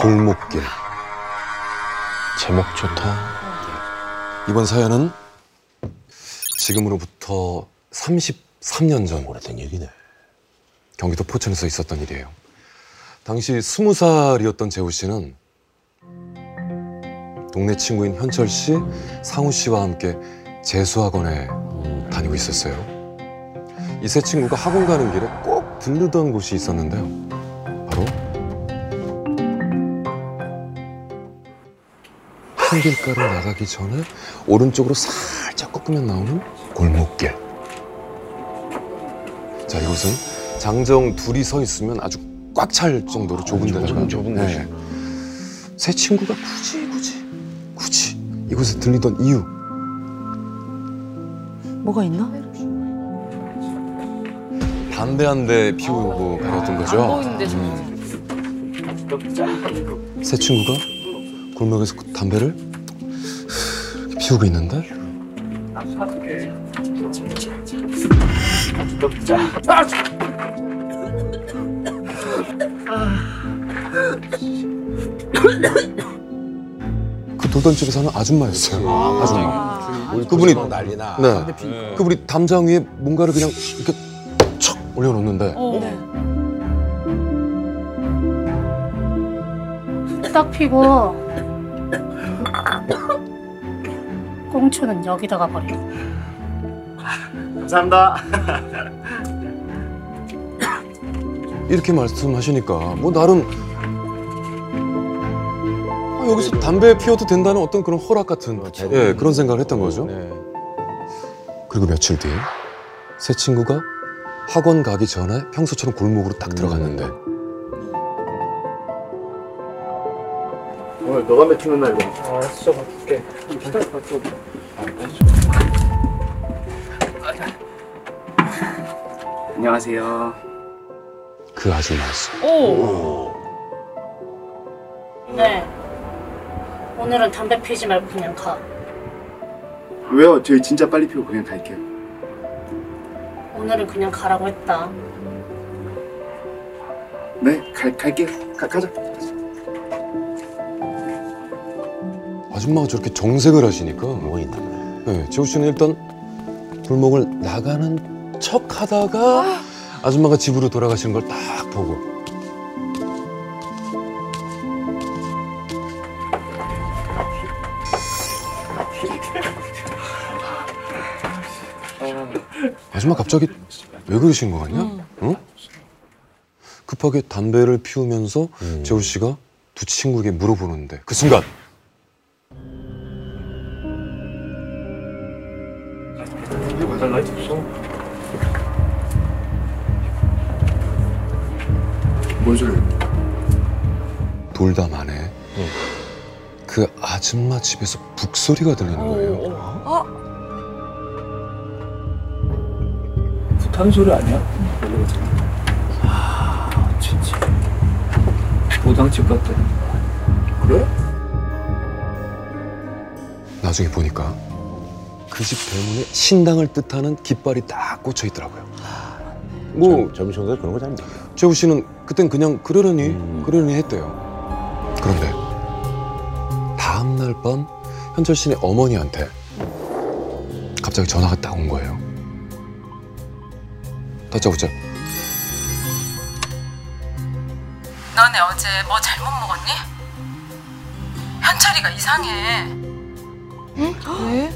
골목길. 제목 좋다. 이번 사연은 지금으로부터 33년 전 오래된 얘기네. 경기도 포천에서 있었던 일이에요. 당시 20살이었던 재우 씨는 동네 친구인 현철 씨, 상우 씨와 함께 재수학원에 다니고 있었어요. 이 세 친구가 학원 가는 길에 꼭 들르던 곳이 있었는데요. 큰 길가로 나가기 전에 오른쪽으로 살짝 꺾으면 나오는 골목길. 자, 이곳은 장정 둘이 서 있으면 아주 꽉 찰 정도로 좁은 데다가 좁은- 좁은 곳이. 세 친구가 굳이 굳이 굳이 이곳에 들리던 이유 뭐가 있나? 담배 한 대 피우고 가렸던 거죠. 보이는데 저는. 세 친구가 골목에서 그 담배를 피우고 있는데 그 돌던 집에 사는 아줌마였어요. 아줌마. 그분이 뭐 난리나. 네. 그분이 담장 위에 뭔가를 그냥 이렇게 척 올려놓는데 딱 피고 꽁초는 여기다가 버려. 감사합니다. 이렇게 말씀하시니까 뭐 나름 아, 여기서 담배 피워도 된다는 어떤 그런 허락 같은 예, 그런 생각을 했던 거죠. 네. 그리고 며칠 뒤새 친구가 학원 가기 전에 평소처럼 골목으로 딱 들어갔는데 오늘 너가 맺히는 날이다. 아, 진짜 바꿀게. 안녕하세요. 그 아줌마였어요. 오. 네. 오늘은 담배 피지 말고 그냥 가. 왜요? 저희 진짜 빨리 피고 그냥 갈게요. 오늘은 그냥 가라고 했다. 네, 갈, 갈게요. 가, 가자. 아줌마가 저렇게 정색을 하시니까 뭐 있나 보네. 예, 재우 씨는 일단 골목을 나가는 척 하다가 아줌마가 집으로 돌아가시는 걸 딱 보고 아줌마 갑자기 왜 그러신 거 같냐? 응? 급하게 담배를 피우면서 음. 재우 씨가 두 친구에게 물어보는데 그 순간 뭔 소리야? 돌담 안에 그 아줌마 집에서 북소리가 들리는 거예요. 타는 소리 아니야? 아, 진짜. 보당집 같다. 그래? 나중에 보니까 그 집 대문에 신당을 뜻하는 깃발이 딱 꽂혀 있더라고요. 뭐 젊은 친구들 그런 거잘 몰라. 재우 씨는 그땐 그냥 그러려니 음. 그러려니 했대요. 그런데 다음 날 밤 현철 씨네 어머니한테 갑자기 전화가 딱 온 거예요. 다짜고짜 너네 어제 뭐 잘못 먹었니? 현철이가 이상해. 왜?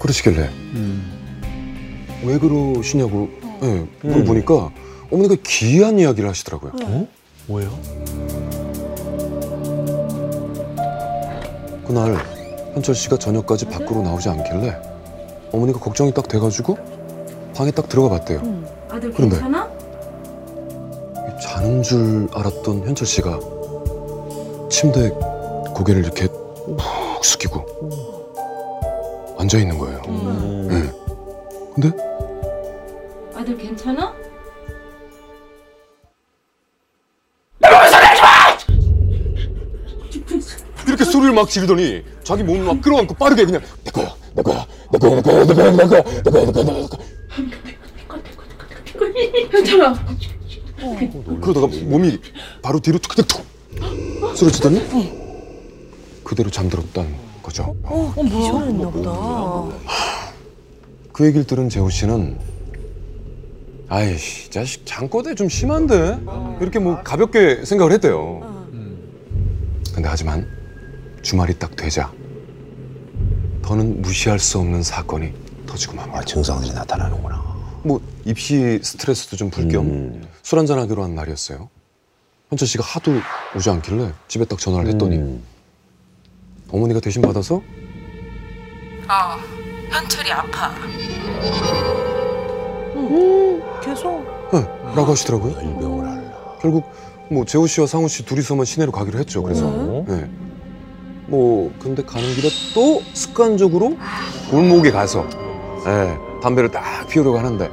그러시길래 왜 그러시냐고 예, 물어보니까 어머니가 기이한 이야기를 하시더라고요. 어? 뭐예요? 그날 현철 씨가 저녁까지 밖으로 나오지 않길래 어머니가 걱정이 딱 돼가지고 방에 딱 들어가 봤대요. 아들 그런데? 괜찮아? 자는 줄 알았던 현철 씨가 침대에 고개를 이렇게 푹 숙이고 앉아 있는 거예요. 음. 예. 근데 아들 괜찮아? 소리를 막 지르더니 자기 몸을 막 끌어안고 빠르게 그냥 내 거야, 내 거야, 내 거야, 내 거야, 내 거야, 내 거야, 내 거야, 내 거야, 내 거야, 내 거야. 현철아. 그러다가 몸이 바로 뒤로 툭툭툭 쓰러지더니 그대로 잠들었던 거죠. 어, 기절했나 보다. 그 얘기를 들은 재호 씨는 아이씨 자식 장꺼대 좀 심한데 이렇게 뭐 가볍게 생각을 했대요. 근데 하지만 주말이 딱 되자 더는 무시할 수 없는 사건이 터지고 맙니다. 아, 증상들이 나타나는구나. 뭐 입시 스트레스도 좀 풀겸 음. 술 한잔 하기로 한 날이었어요. 현철 씨가 하도 오지 않길래 집에 딱 전화를 했더니 음. 어머니가 대신 받아서 어, 현철이 아파. 음, 계속. 네, 라고 하시더라고요. 열병을 할라. 결국 뭐 재호 씨와 상우 씨 둘이서만 시내로 가기로 했죠. 그래서 어? 네. 뭐 근데 가는 길에 또 습관적으로 골목에 가서 예, 담배를 딱 피우려고 하는데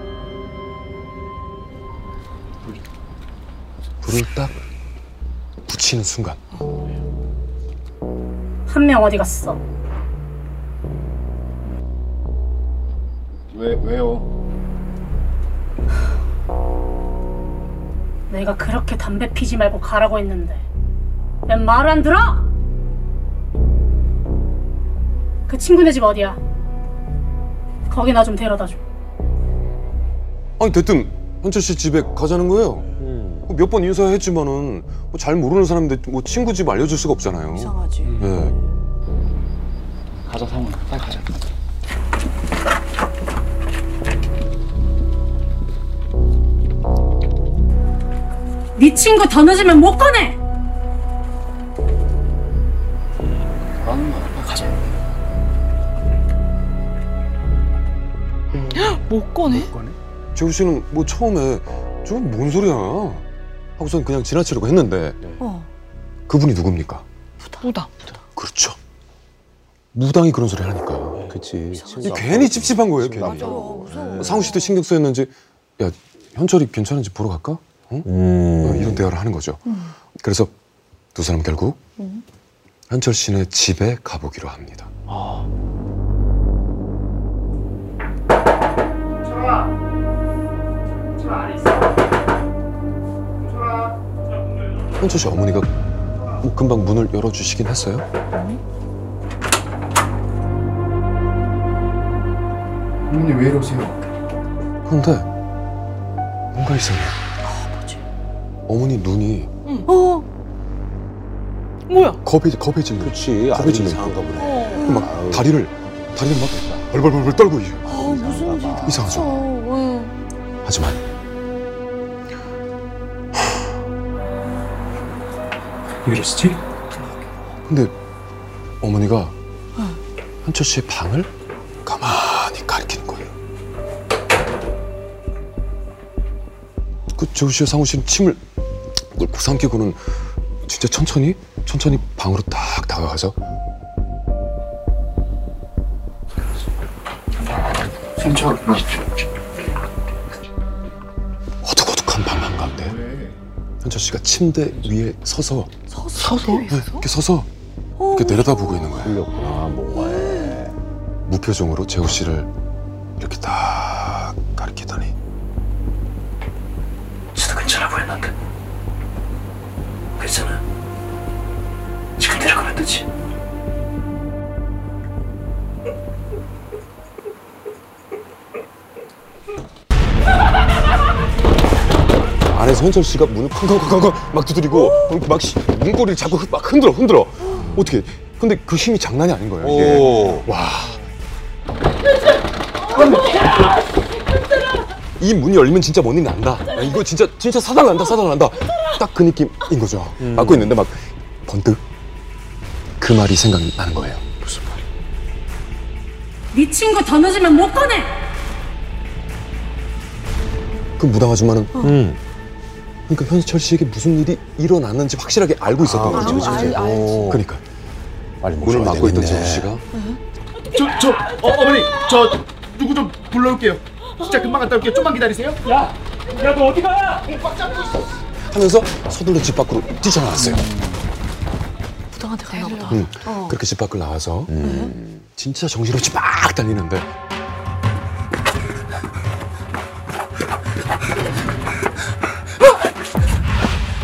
불을 딱 붙이는 순간 한 명 어디 갔어? 왜 왜요? 내가 그렇게 담배 피지 말고 가라고 했는데 왜 말을 안 들어? 그 친구네 집 어디야? 거기 나 좀 데려다 줘. 아니 대뜸 현철 씨 집에 가자는 거예요. 음. 몇번 인사했지만은 뭐잘 모르는 사람인데 뭐 친구 집 알려줄 수가 없잖아요. 이상하지. 예. 가자 상훈 빨리 가자 네 친구 더 늦으면 못 꺼내. 가는 거야 빨리 가자 못 꺼내? 재호 씨는 뭐 처음에 저건 뭔 소리야 하고선 그냥 지나치려고 했는데 어. 그분이 누굽니까? 무당. 그렇죠. 무당이 그런 소리 하니까. 그치. 이게 괜히 찝찝한 거예요, 괜히. 맞아. 무서워. 상우 씨도 신경 쓰였는지 야 현철이 괜찮은지 보러 갈까? 어? 음. 어, 이런 대화를 하는 거죠. 그래서 두 사람 결국 음. 현철 씨네 집에 가보기로 합니다. 아, 현철 씨 어머니가 뭐 금방 문을 열어주시긴 했어요. 어머니 왜 이러세요? 그런데 뭔가 이상해. 어머니 눈이 어. 뭐야? 겁에 겁해지는. 그치. 아주 겁해지는. 이상한가 보네. 어. 막 아유. 다리를 다리를 막 벌벌벌벌 떨고 있어요. 아, 무슨 일이 봐. 이상하죠. 응. 하지만 왜 이러시지? 근데 어머니가 현철 씨의 방을 가만히 가리키는 거예요. 그 재우 씨와 상우 씨는 침을 꿀꺽 삼키고는 진짜 천천히 천천히 방으로 딱 다가가서 현철 어둑어둑한 방 한가운데 왜? 현철 씨가 침대 위에 서서 서서? 네, 이렇게 서서? 이렇게 내려다보고 있는 거예요. 풀렸구나, 뭔가에. 무표정으로 재우 씨를 이렇게 딱 가리키더니. 진짜 괜찮아 보였는데. 괜찮아? 지금 내려가면 되지 안에서 현철 씨가 문을 쾅쾅쾅쾅 막 두드리고 막 시- 문고리를 자꾸 흔- 막 흔들어 흔들어 어떻게 근데 그 힘이 장난이 아닌 거예요 이게. 오. 와. 이 문이 열리면 진짜 뭔 일이 난다. 야, 이거 진짜 진짜 사달 난다 사달 난다. 딱 그 느낌인 거죠. 맞고 있는데 막 번뜩 그 말이 생각나는 거예요. 무슨 말? 네 친구 더 늦으면 못 꺼내. 그 무당 아줌마는 음. 그러니까 현철 씨에게 무슨 일이 일어났는지 확실하게 알고 있었던 아, 거죠. 그치, 그치. 알- 알지. 오. 그러니까 빨리 문을 막고 있던. 재우 씨가 저 저 어, 어머니 저 누구 좀 불러올게요. 진짜 금방 갔다 올게요. 좀만 기다리세요. 야너 어디 가? 하면서 서둘러 집 밖으로 뛰쳐나왔어요. 무당한테 갔나 보다. 음, 어. 그렇게 집 밖을 나와서 음. 진짜 정신없이 막 달리는데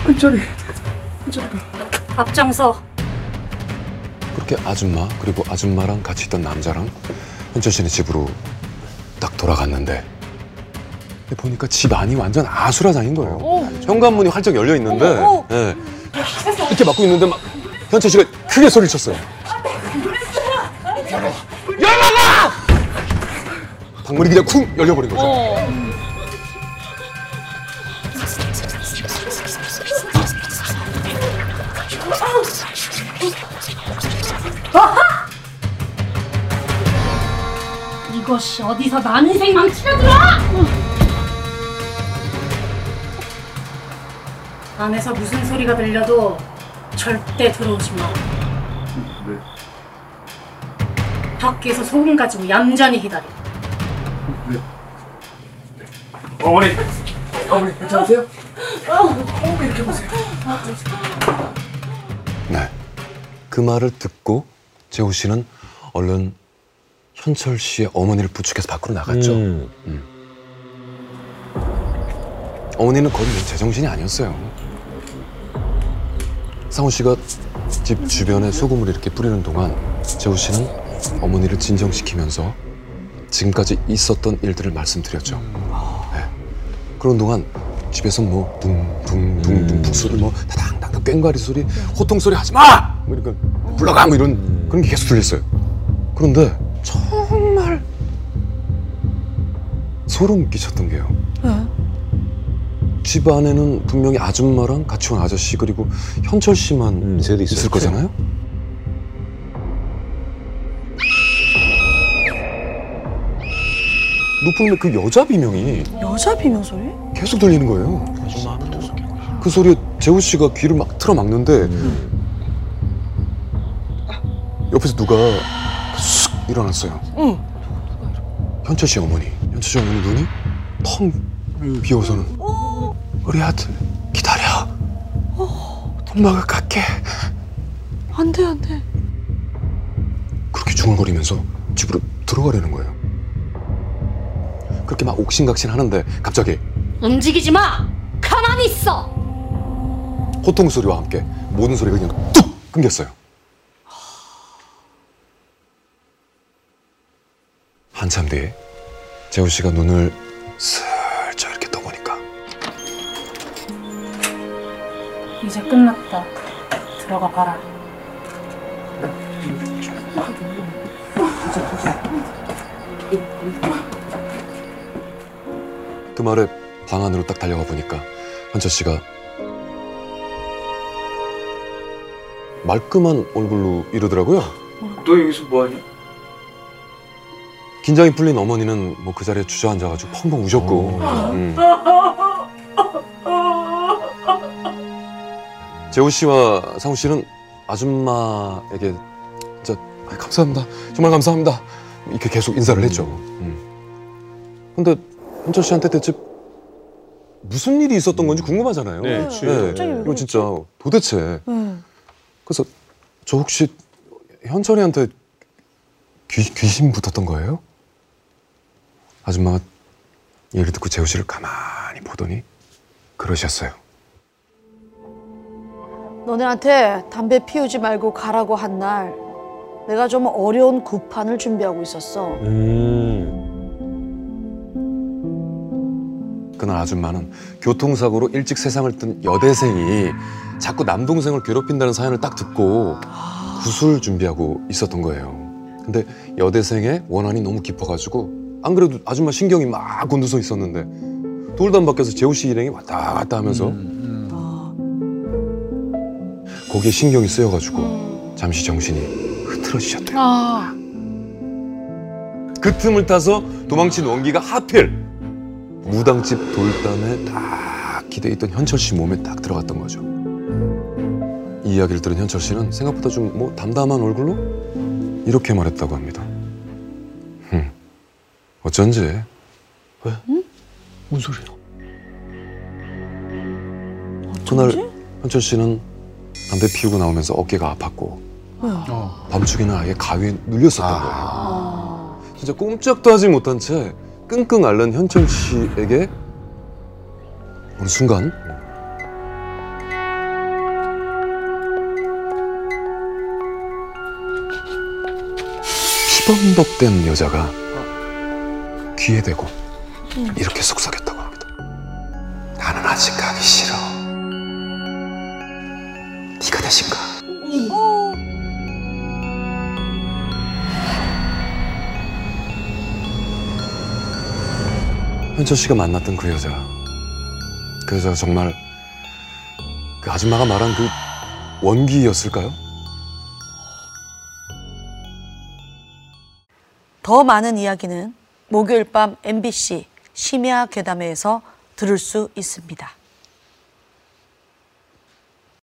현철이 현철이가 앞장서. 그렇게 아줌마 그리고 아줌마랑 같이 있던 남자랑 현철 씨네 집으로 딱 돌아갔는데 보니까 집 안이 완전 아수라장인 거예요. 현관문이 활짝 열려 있는데 예. 이렇게 막고 있는데 막 현철 씨가 크게 소리를 쳤어요. 열어라! 방문이 그냥 쿵 열려버린 거죠. 이것이 어디서 남 인생 망치려 들어! 안에서 무슨 소리가 들려도 절대 들어오지 마. 밖에서 소금 가지고 얌전히 기다려. 어머니. 어머니 괜찮으세요? 네. 그 말을 듣고 재호 씨는 얼른 현철 씨의 어머니를 부축해서 밖으로 나갔죠. 음. 어머니는 거의 뭐 제정신이 아니었어요. 상호 씨가 집 주변에 소금을 이렇게 뿌리는 동안 재호 씨는 어머니를 진정시키면서 지금까지 있었던 일들을 말씀드렸죠. 네. 그런 동안 집에서 뭐 붕붕붕붕 북 소리 뭐 다당당 꽹과리 소리 호통 소리 하지 마! 뭐거 불러가 뭐 이런 그런 게 계속 들렸어요. 그런데 소름 끼쳤던 게요. 집 안에는 분명히 아줌마랑 같이 온 아저씨 그리고 현철 씨만 음, 있을 있었죠. 거잖아요. 높은 그 여자 비명이 여자 비명 소리? 계속 들리는 거예요. 그 소리에 재호 씨가 귀를 막 틀어 막는데 옆에서 누가 쑥 일어났어요. 응. 현철 씨 어머니. 씨 어머니 눈이 텅 비어서는 우리 아들 기다려. 엄마가 갈게. 안 돼, 안 돼. 그렇게 중얼거리면서 집으로 들어가려는 거예요. 그렇게 막 옥신각신 하는데 갑자기 움직이지 마! 가만히 있어! 호통 소리와 함께 모든 소리가 그냥 뚝 끊겼어요. 한참 뒤에 재호 씨가 눈을 슬쩍 이렇게 떠보니까 이제 끝났다. 들어가 봐라. 그 말에 방 안으로 딱 달려가 보니까 현철 씨가 말끔한 얼굴로 이러더라고요. 너 여기서 뭐하냐? 긴장이 풀린 어머니는 뭐 그 자리에 주저앉아가지고 펑펑 우셨고. 음. 재호 씨와 상우 씨는 아줌마에게 진짜 아, 감사합니다. 정말 감사합니다. 이렇게 계속 인사를 했죠. 음. 근데 현철 씨한테 대체 무슨 일이 있었던 건지 궁금하잖아요. 네, 갑자기 왜 이거 진짜 도대체. 응. 그래서 저 혹시 현철이한테 귀, 귀신 붙었던 거예요? 아줌마가 얘기를 듣고 재호 씨를 가만히 보더니 그러셨어요. 너네한테 담배 피우지 말고 가라고 한 날 내가 좀 어려운 구판을 준비하고 있었어. 음. 그날 아줌마는 교통사고로 일찍 세상을 뜬 여대생이 자꾸 남동생을 괴롭힌다는 사연을 딱 듣고 구술 준비하고 있었던 거예요. 근데 여대생의 원한이 너무 깊어가지고 안 그래도 아줌마 신경이 막 곤두서 있었는데 돌담 밖에서 재호 씨 일행이 왔다 갔다 하면서 아, 거기에 신경이 쓰여가지고 잠시 정신이 흐트러지셨대요. 아. 그 틈을 타서 도망친 원기가 하필 무당집 돌담에 딱 기대 있던 현철 씨 몸에 딱 들어갔던 거죠. 이 이야기를 들은 현철 씨는 생각보다 좀 뭐 담담한 얼굴로 이렇게 말했다고 합니다. 어쩐지. 왜? 응? 뭔 소리야? 어쩐지? 그날 현철 씨는 담배 피우고 나오면서 어깨가 아팠고 어. 밤중에는 아예 가위에 눌렸었던 아. 거예요. 진짜 꼼짝도 하지 못한 채 끙끙 앓는 현철 씨에게 어느 순간 시범벅된 여자가 귀에 대고 이렇게 속삭였다고 합니다. 나는 아직 가기 싫어. 네가 대신가? 현철 씨가 만났던 그 여자. 그 여자가 정말 그 아줌마가 말한 그 원기였을까요? 더 많은 이야기는 목요일 밤 MBC 심야 괴담회에서 들을 수 있습니다.